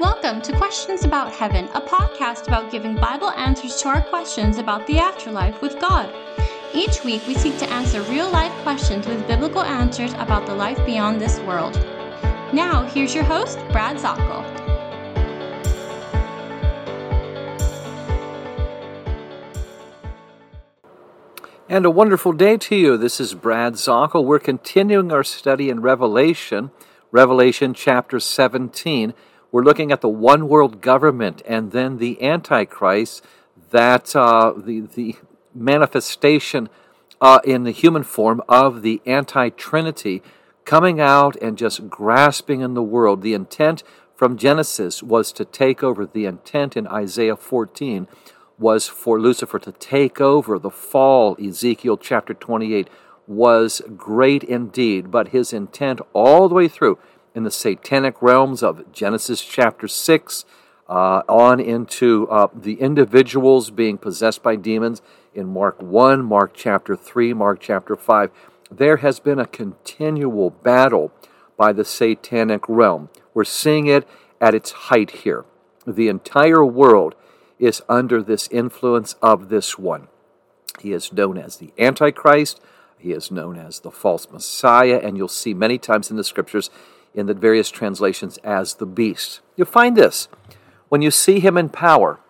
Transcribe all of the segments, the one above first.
Welcome to Questions About Heaven, a podcast about giving Bible answers to our questions about the afterlife with God. Each week, we seek to answer real life questions with biblical answers about the life beyond this world. Now, here's your host, Brad Zockoll. And a wonderful day to you. This is Brad Zockoll. We're continuing our study in Revelation, Revelation chapter 17. We're looking at the one world government and then the Antichrist, that uh, the, the manifestation uh, in the human form of the anti Trinity coming out and just grasping in the world. The intent from Genesis was to take over, the intent in Isaiah 14 was for Lucifer to take over. The fall, Ezekiel chapter 28, was great indeed, but his intent all the way through in the satanic realms of Genesis chapter 6, uh, on into uh, the individuals being possessed by demons in Mark 1, Mark chapter 3, Mark chapter 5. There has been a continual battle by the satanic realm. We're seeing it at its height here. The entire world is under this influence of this one. He is known as the Antichrist. He is known as the false Messiah, and you'll see many times in the scriptures in the various translations as the beast. You'll find this. When you see him in power,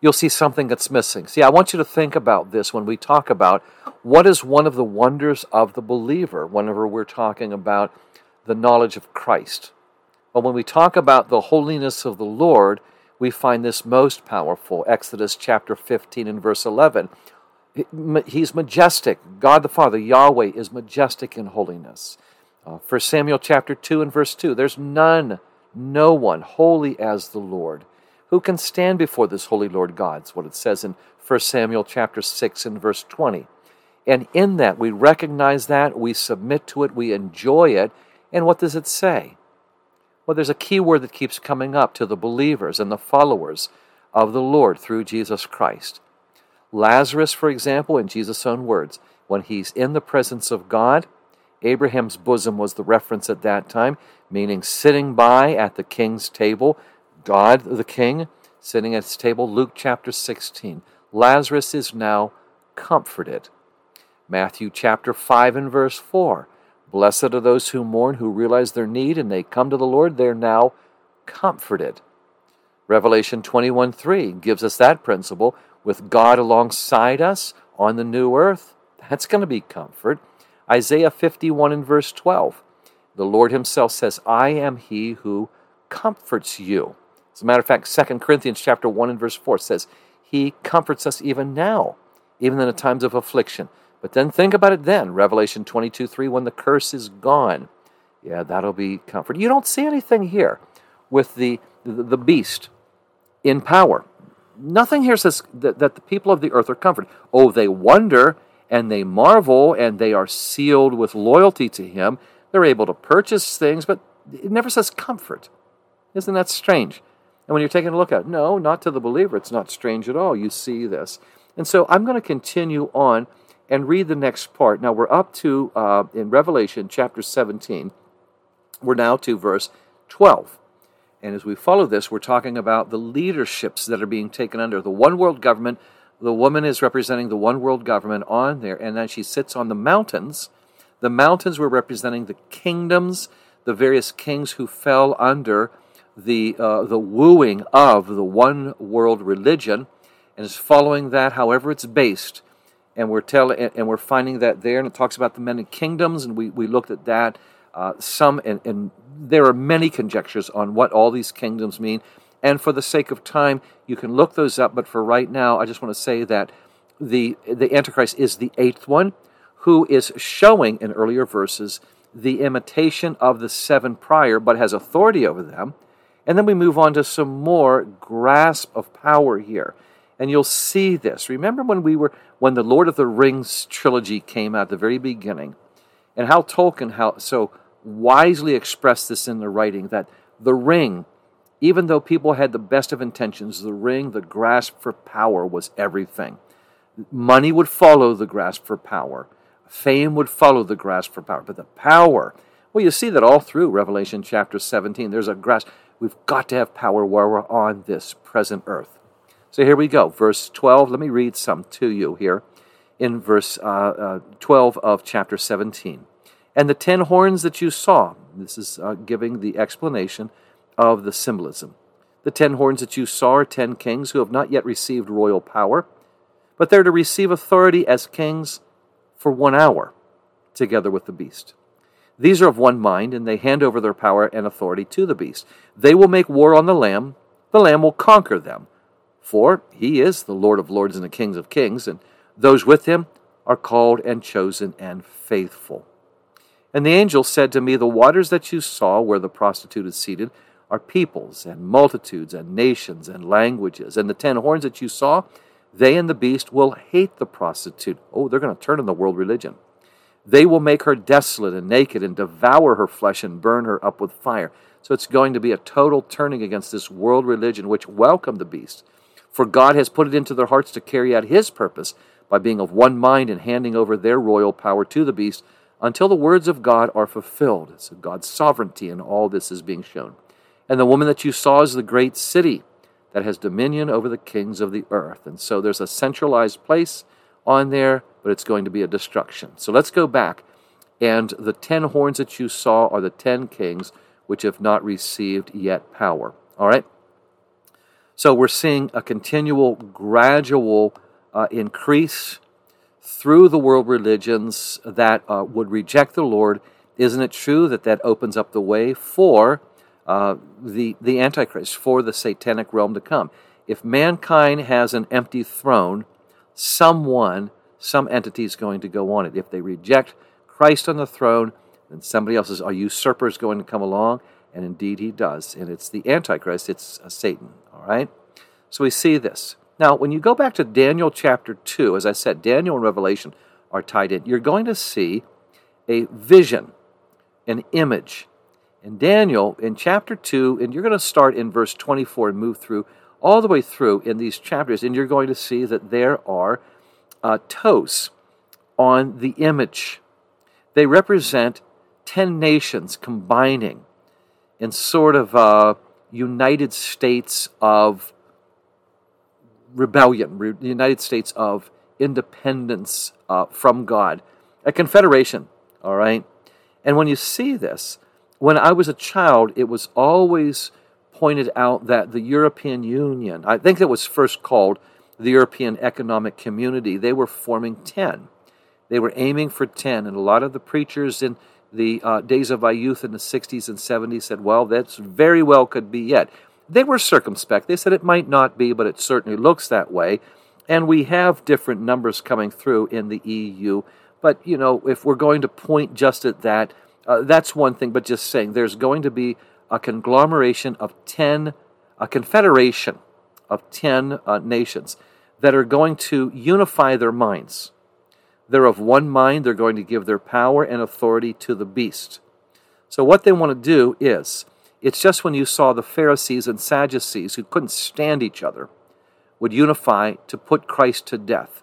you'll see something that's missing. See, I want you to think about this when we talk about what is one of the wonders of the believer whenever we're talking about the knowledge of Christ. But when we talk about the holiness of the Lord, we find this most powerful. Exodus chapter 15 and verse 11. He's majestic. God the Father, Yahweh, is majestic in holiness. Uh, Samuel chapter 2 and verse 2 there's none, no one holy as the Lord. Who can stand before this holy Lord God? It's what it says in 1 Samuel chapter 6 and verse 20. And in that, we recognize that, we submit to it, we enjoy it. And what does it say? Well, there's a key word that keeps coming up to the believers and the followers of the Lord through Jesus Christ. Lazarus, for example, in Jesus' own words, when he's in the presence of God, Abraham's bosom was the reference at that time, meaning sitting by at the king's table, God the king sitting at his table. Luke chapter 16. Lazarus is now comforted. Matthew chapter 5 and verse 4. Blessed are those who mourn, who realize their need, and they come to the Lord. They're now comforted. Revelation 21 3 gives us that principle with God alongside us on the new earth. That's going to be comfort. Isaiah 51 and verse 12. The Lord Himself says, I am He who comforts you. As a matter of fact, 2 Corinthians chapter 1 and verse 4 says, He comforts us even now, even in the times of affliction. But then think about it then, Revelation 22 3, when the curse is gone. Yeah, that'll be comfort. You don't see anything here with the, the, the beast in power. Nothing here says that, that the people of the earth are comforted. Oh, they wonder and they marvel and they are sealed with loyalty to him. They're able to purchase things, but it never says comfort. Isn't that strange? And when you're taking a look at it, no, not to the believer, it's not strange at all. You see this. And so I'm going to continue on and read the next part. Now we're up to, uh, in Revelation chapter 17, we're now to verse 12. And as we follow this, we're talking about the leaderships that are being taken under the one world government the woman is representing the one world government on there, and then she sits on the mountains. The mountains were representing the kingdoms, the various kings who fell under the uh, the wooing of the one world religion, and is following that, however it's based. And we're telling, and we're finding that there, and it talks about the many kingdoms, and we, we looked at that. Uh, some, and, and there are many conjectures on what all these kingdoms mean. And for the sake of time, you can look those up. But for right now, I just want to say that the, the Antichrist is the eighth one who is showing in earlier verses the imitation of the seven prior, but has authority over them. And then we move on to some more grasp of power here. And you'll see this. Remember when we were when the Lord of the Rings trilogy came out at the very beginning, and how Tolkien how so wisely expressed this in the writing that the ring even though people had the best of intentions, the ring, the grasp for power was everything. Money would follow the grasp for power. Fame would follow the grasp for power. But the power, well, you see that all through Revelation chapter 17. There's a grasp. We've got to have power while we're on this present earth. So here we go. Verse 12. Let me read some to you here in verse uh, uh, 12 of chapter 17. And the ten horns that you saw, this is uh, giving the explanation of the symbolism. The ten horns that you saw are ten kings who have not yet received royal power, but they're to receive authority as kings for one hour, together with the beast. These are of one mind, and they hand over their power and authority to the beast. They will make war on the Lamb. The Lamb will conquer them, for he is the Lord of lords and the Kings of kings, and those with him are called and chosen and faithful. And the angel said to me, The waters that you saw where the prostitute is seated are peoples and multitudes and nations and languages. And the ten horns that you saw, they and the beast will hate the prostitute. Oh, they're going to turn on the world religion. They will make her desolate and naked and devour her flesh and burn her up with fire. So it's going to be a total turning against this world religion which welcomed the beast. For God has put it into their hearts to carry out his purpose by being of one mind and handing over their royal power to the beast until the words of God are fulfilled. So God's sovereignty in all this is being shown. And the woman that you saw is the great city that has dominion over the kings of the earth. And so there's a centralized place on there, but it's going to be a destruction. So let's go back. And the ten horns that you saw are the ten kings which have not received yet power. All right? So we're seeing a continual, gradual uh, increase through the world religions that uh, would reject the Lord. Isn't it true that that opens up the way for uh, the, the Antichrist, for the satanic realm to come? If mankind has an empty throne, someone, some entity is going to go on it. If they reject Christ on the throne, then somebody else is, a usurper is going to come along, and indeed he does. And it's the Antichrist, it's Satan, all right? So we see this. Now, when you go back to Daniel chapter 2, as I said, Daniel and Revelation are tied in, you're going to see a vision, an image. And Daniel, in chapter 2, and you're going to start in verse 24 and move through all the way through in these chapters, and you're going to see that there are uh, toes on the image. They represent 10 nations combining in sort of a United States of rebellion, the United States of independence uh, from God, a confederation, all right? And when you see this, when I was a child, it was always pointed out that the European Union, I think it was first called the European Economic Community, they were forming 10. They were aiming for 10. And a lot of the preachers in the uh, days of my youth in the 60s and 70s said, well, that's very well could be yet. They were circumspect. They said it might not be, but it certainly looks that way. And we have different numbers coming through in the EU. But, you know, if we're going to point just at that, uh, that's one thing, but just saying there's going to be a conglomeration of 10, a confederation of 10 uh, nations that are going to unify their minds. They're of one mind, they're going to give their power and authority to the beast. So, what they want to do is it's just when you saw the Pharisees and Sadducees, who couldn't stand each other, would unify to put Christ to death.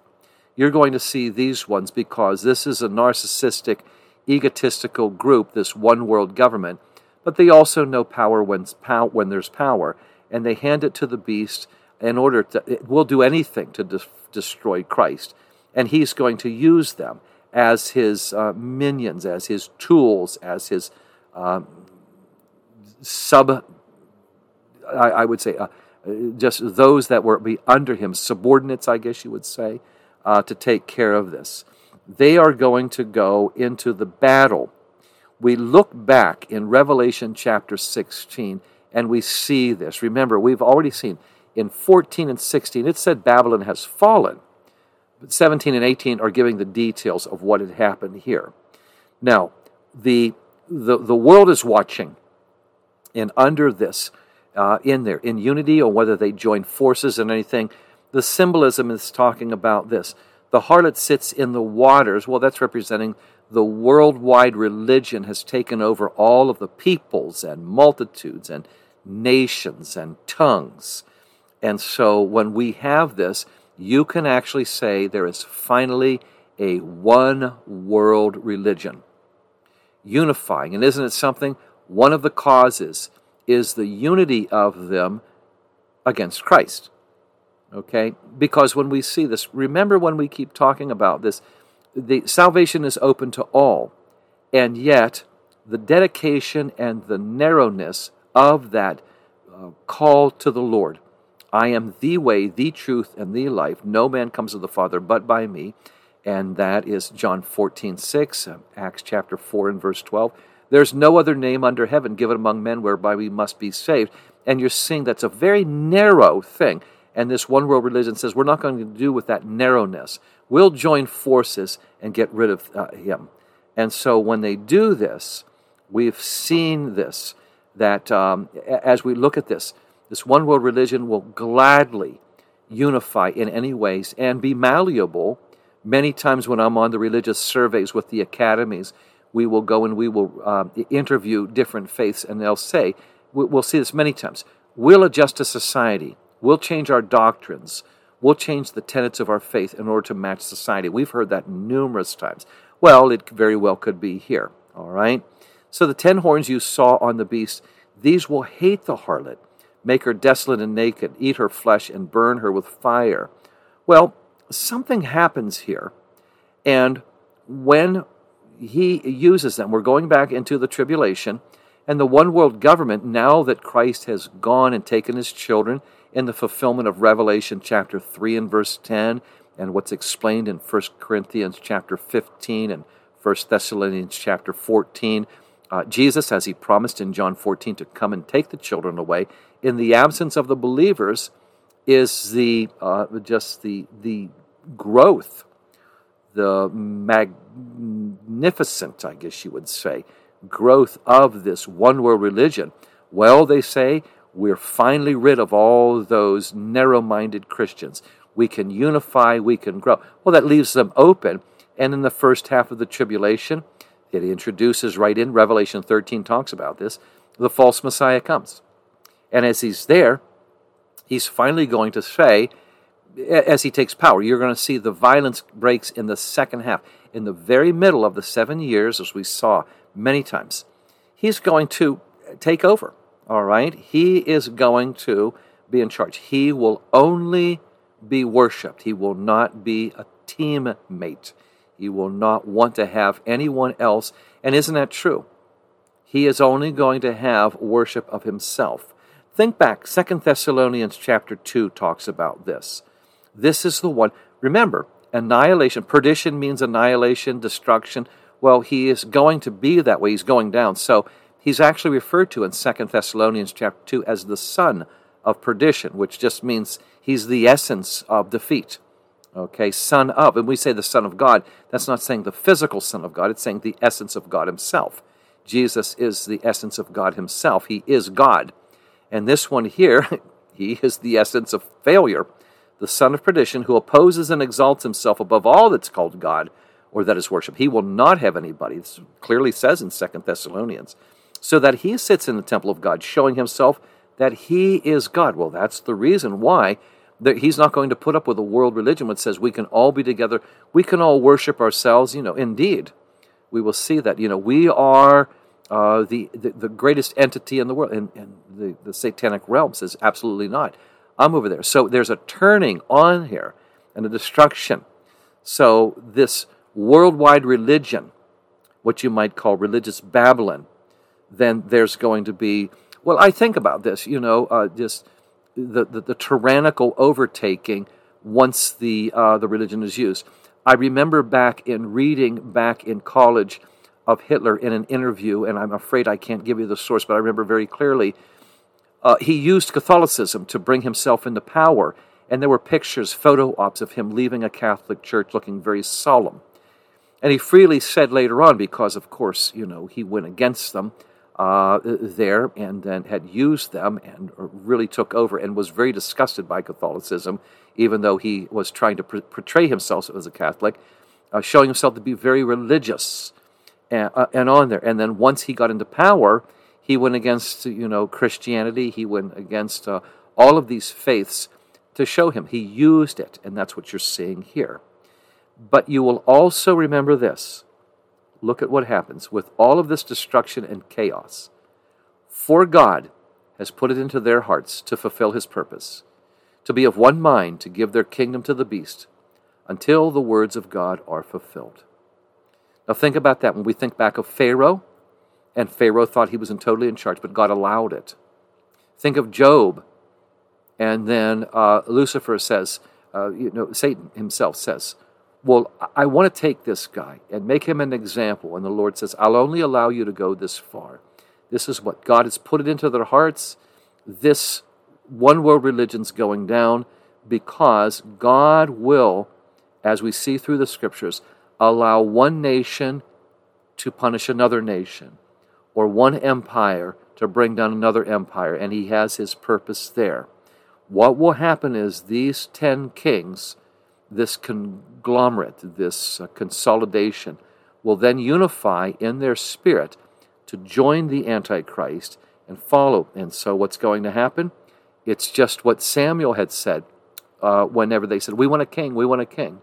You're going to see these ones because this is a narcissistic, egotistical group, this one world government, but they also know power when, when there's power, and they hand it to the beast in order to, it will do anything to de- destroy Christ. And he's going to use them as his uh, minions, as his tools, as his um, sub, I, I would say, uh, just those that were be under him, subordinates, I guess you would say, uh, to take care of this. They are going to go into the battle. We look back in Revelation chapter 16 and we see this. Remember, we've already seen in 14 and 16, it said Babylon has fallen. But 17 and 18 are giving the details of what had happened here. Now, the, the, the world is watching and under this, uh, in there, in unity, or whether they join forces and anything, the symbolism is talking about this. The harlot sits in the waters. Well, that's representing the worldwide religion has taken over all of the peoples and multitudes and nations and tongues. And so when we have this, you can actually say there is finally a one world religion unifying. And isn't it something? One of the causes is the unity of them against Christ. Okay? Because when we see this, remember when we keep talking about this, the salvation is open to all. And yet, the dedication and the narrowness of that uh, call to the Lord. I am the way, the truth, and the life. No man comes to the Father but by me. And that is John 14, 6, uh, Acts chapter 4 and verse 12. There's no other name under heaven given among men whereby we must be saved. And you're seeing that's a very narrow thing. And this one world religion says we're not going to do with that narrowness. We'll join forces and get rid of uh, him. And so when they do this, we've seen this that um, as we look at this, this one world religion will gladly unify in any ways and be malleable. Many times when I'm on the religious surveys with the academies, we will go and we will uh, interview different faiths, and they'll say, we'll see this many times, we'll adjust to society, we'll change our doctrines, we'll change the tenets of our faith in order to match society. We've heard that numerous times. Well, it very well could be here, all right? So the ten horns you saw on the beast, these will hate the harlot, make her desolate and naked, eat her flesh, and burn her with fire. Well, something happens here. And when he uses them, we're going back into the tribulation, and the one world government, now that Christ has gone and taken his children in the fulfillment of Revelation chapter 3 and verse 10, and what's explained in 1 Corinthians chapter 15 and 1 Thessalonians chapter 14, uh, Jesus, as he promised in John 14 to come and take the children away, in the absence of the believers, is the uh, just the the growth, the magnificent, I guess you would say, growth of this one world religion. Well, they say we're finally rid of all those narrow minded Christians. We can unify, we can grow. Well, that leaves them open. And in the first half of the tribulation, it introduces right in Revelation 13 talks about this. The false Messiah comes. And as he's there, he's finally going to say, as he takes power, you're going to see the violence breaks in the second half. In the very middle of the seven years, as we saw many times, he's going to take over. All right? He is going to be in charge. He will only be worshiped, he will not be a teammate. He will not want to have anyone else. And isn't that true? He is only going to have worship of himself. Think back, Second Thessalonians chapter 2 talks about this. This is the one. Remember, annihilation, perdition means annihilation, destruction. Well, he is going to be that way. He's going down. So he's actually referred to in Second Thessalonians chapter 2 as the son of perdition, which just means he's the essence of defeat. Okay, son of. And we say the Son of God. That's not saying the physical Son of God, it's saying the essence of God Himself. Jesus is the essence of God Himself. He is God. And this one here, he is the essence of failure. The son of perdition, who opposes and exalts himself above all that's called God or that is worship. He will not have anybody. This clearly says in Second Thessalonians. So that he sits in the temple of God, showing himself that he is God. Well, that's the reason why that he's not going to put up with a world religion which says we can all be together, we can all worship ourselves. You know, indeed, we will see that. You know, we are uh, the, the, the greatest entity in the world, and, and the, the satanic realm says absolutely not. I'm over there. So there's a turning on here and a destruction. So this worldwide religion, what you might call religious Babylon, then there's going to be. Well, I think about this. You know, uh, just the, the, the tyrannical overtaking once the uh, the religion is used. I remember back in reading back in college of Hitler in an interview, and I'm afraid I can't give you the source, but I remember very clearly. Uh, he used Catholicism to bring himself into power, and there were pictures, photo ops of him leaving a Catholic church looking very solemn. And he freely said later on, because of course, you know, he went against them, uh, there and then had used them and really took over and was very disgusted by Catholicism, even though he was trying to pr- portray himself as a Catholic, uh, showing himself to be very religious and, uh, and on there. And then once he got into power, he went against you know Christianity. He went against uh, all of these faiths to show him. He used it, and that's what you're seeing here. But you will also remember this look at what happens with all of this destruction and chaos. For God, has put it into their hearts to fulfill his purpose, to be of one mind to give their kingdom to the beast until the words of God are fulfilled. Now, think about that when we think back of Pharaoh, and Pharaoh thought he was in totally in charge, but God allowed it. Think of Job, and then uh, Lucifer says, uh, you know, Satan himself says, Well, I want to take this guy and make him an example. And the Lord says, I'll only allow you to go this far. This is what God has put it into their hearts. This one world religion's going down because God will, as we see through the scriptures, allow one nation to punish another nation or one empire to bring down another empire, and he has his purpose there. What will happen is these 10 kings, this conglomerate, this uh, consolidation, will then unify in their spirit to join the Antichrist and follow. And so, what's going to happen? It's just what Samuel had said uh, whenever they said, We want a king, we want a king.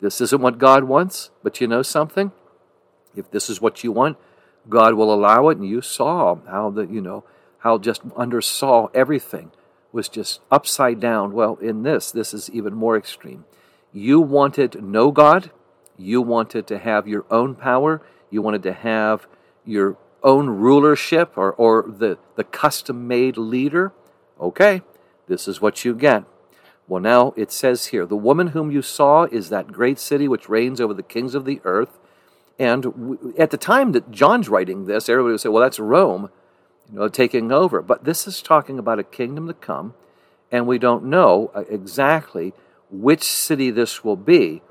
This isn't what God wants, but you know something? If this is what you want, God will allow it. And you saw how the, you know, how just under Saul everything was just upside down. Well, in this, this is even more extreme. You wanted no God. You wanted to have your own power. You wanted to have your own rulership or, or the, the custom made leader. Okay, this is what you get. Well, now it says here the woman whom you saw is that great city which reigns over the kings of the earth. And at the time that John's writing this, everybody would say, well, that's Rome you know, taking over. But this is talking about a kingdom to come, and we don't know uh, exactly which city this will be.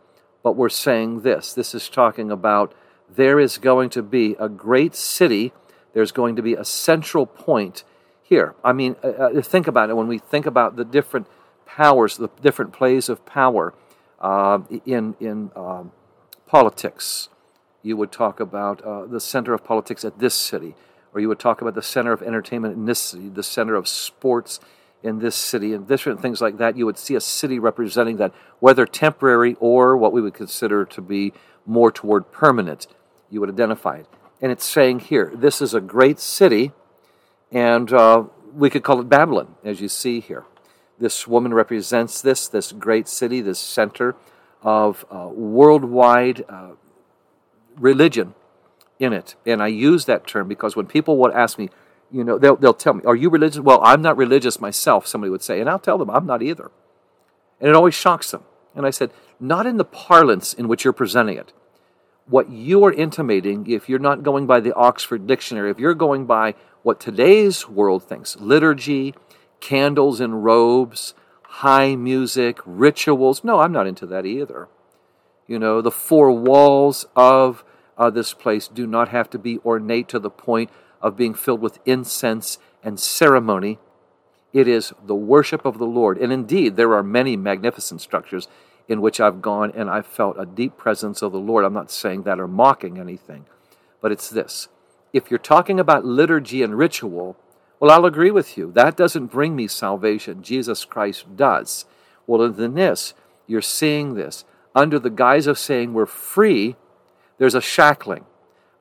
But we're saying this this is talking about there is going to be a great city, there's going to be a central point here. I mean, uh, uh think about it when we think about the different powers, the different plays of power uh, in, in um, politics. You would talk about uh, the center of politics at this city or you would talk about the center of entertainment in this city, the center of sports in this city, and different things like that. You would see a city representing that, whether temporary or what we would consider to be more toward permanent. You would identify it. And it's saying here, this is a great city, and uh, we could call it Babylon, as you see here. This woman represents this, this great city, this center of uh, worldwide uh, religion in it. And I use that term because when people would ask me, you know, they'll, they'll tell me, Are you religious? Well, I'm not religious myself, somebody would say. And I'll tell them, I'm not either. And it always shocks them. And I said, Not in the parlance in which you're presenting it. What you are intimating, if you're not going by the Oxford Dictionary, if you're going by what today's world thinks liturgy, candles and robes, high music, rituals no, I'm not into that either. You know, the four walls of uh, this place do not have to be ornate to the point of being filled with incense and ceremony. It is the worship of the Lord. And indeed, there are many magnificent structures in which I've gone and I've felt a deep presence of the Lord. I'm not saying that or mocking anything, but it's this. If you're talking about liturgy and ritual, well, I'll agree with you. That doesn't bring me salvation. Jesus Christ does. Well, in this, you're seeing this under the guise of saying we're free there's a shackling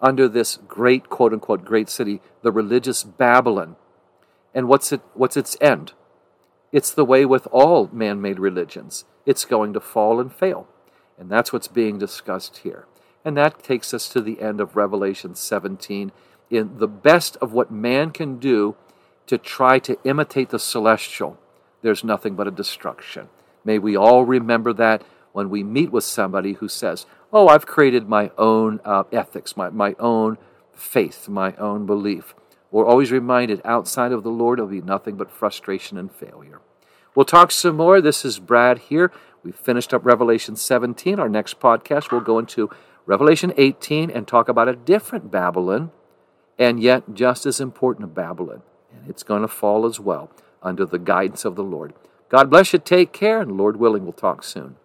under this great, quote unquote, great city, the religious Babylon. And what's, it, what's its end? It's the way with all man made religions. It's going to fall and fail. And that's what's being discussed here. And that takes us to the end of Revelation 17 in the best of what man can do to try to imitate the celestial. There's nothing but a destruction. May we all remember that when we meet with somebody who says, oh, I've created my own uh, ethics, my, my own faith, my own belief. We're always reminded outside of the Lord, it'll be nothing but frustration and failure. We'll talk some more. This is Brad here. We've finished up Revelation 17. Our next podcast, we'll go into Revelation 18 and talk about a different Babylon, and yet just as important a Babylon. And it's going to fall as well under the guidance of the Lord. God bless you. Take care, and Lord willing, we'll talk soon.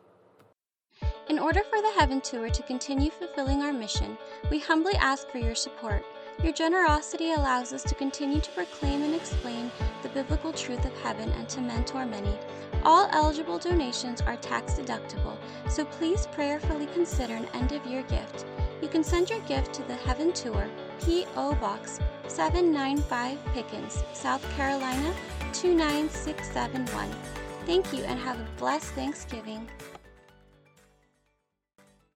In order for the Heaven Tour to continue fulfilling our mission, we humbly ask for your support. Your generosity allows us to continue to proclaim and explain the biblical truth of heaven and to mentor many. All eligible donations are tax deductible, so please prayerfully consider an end of year gift. You can send your gift to the Heaven Tour, P.O. Box 795 Pickens, South Carolina 29671. Thank you and have a blessed Thanksgiving.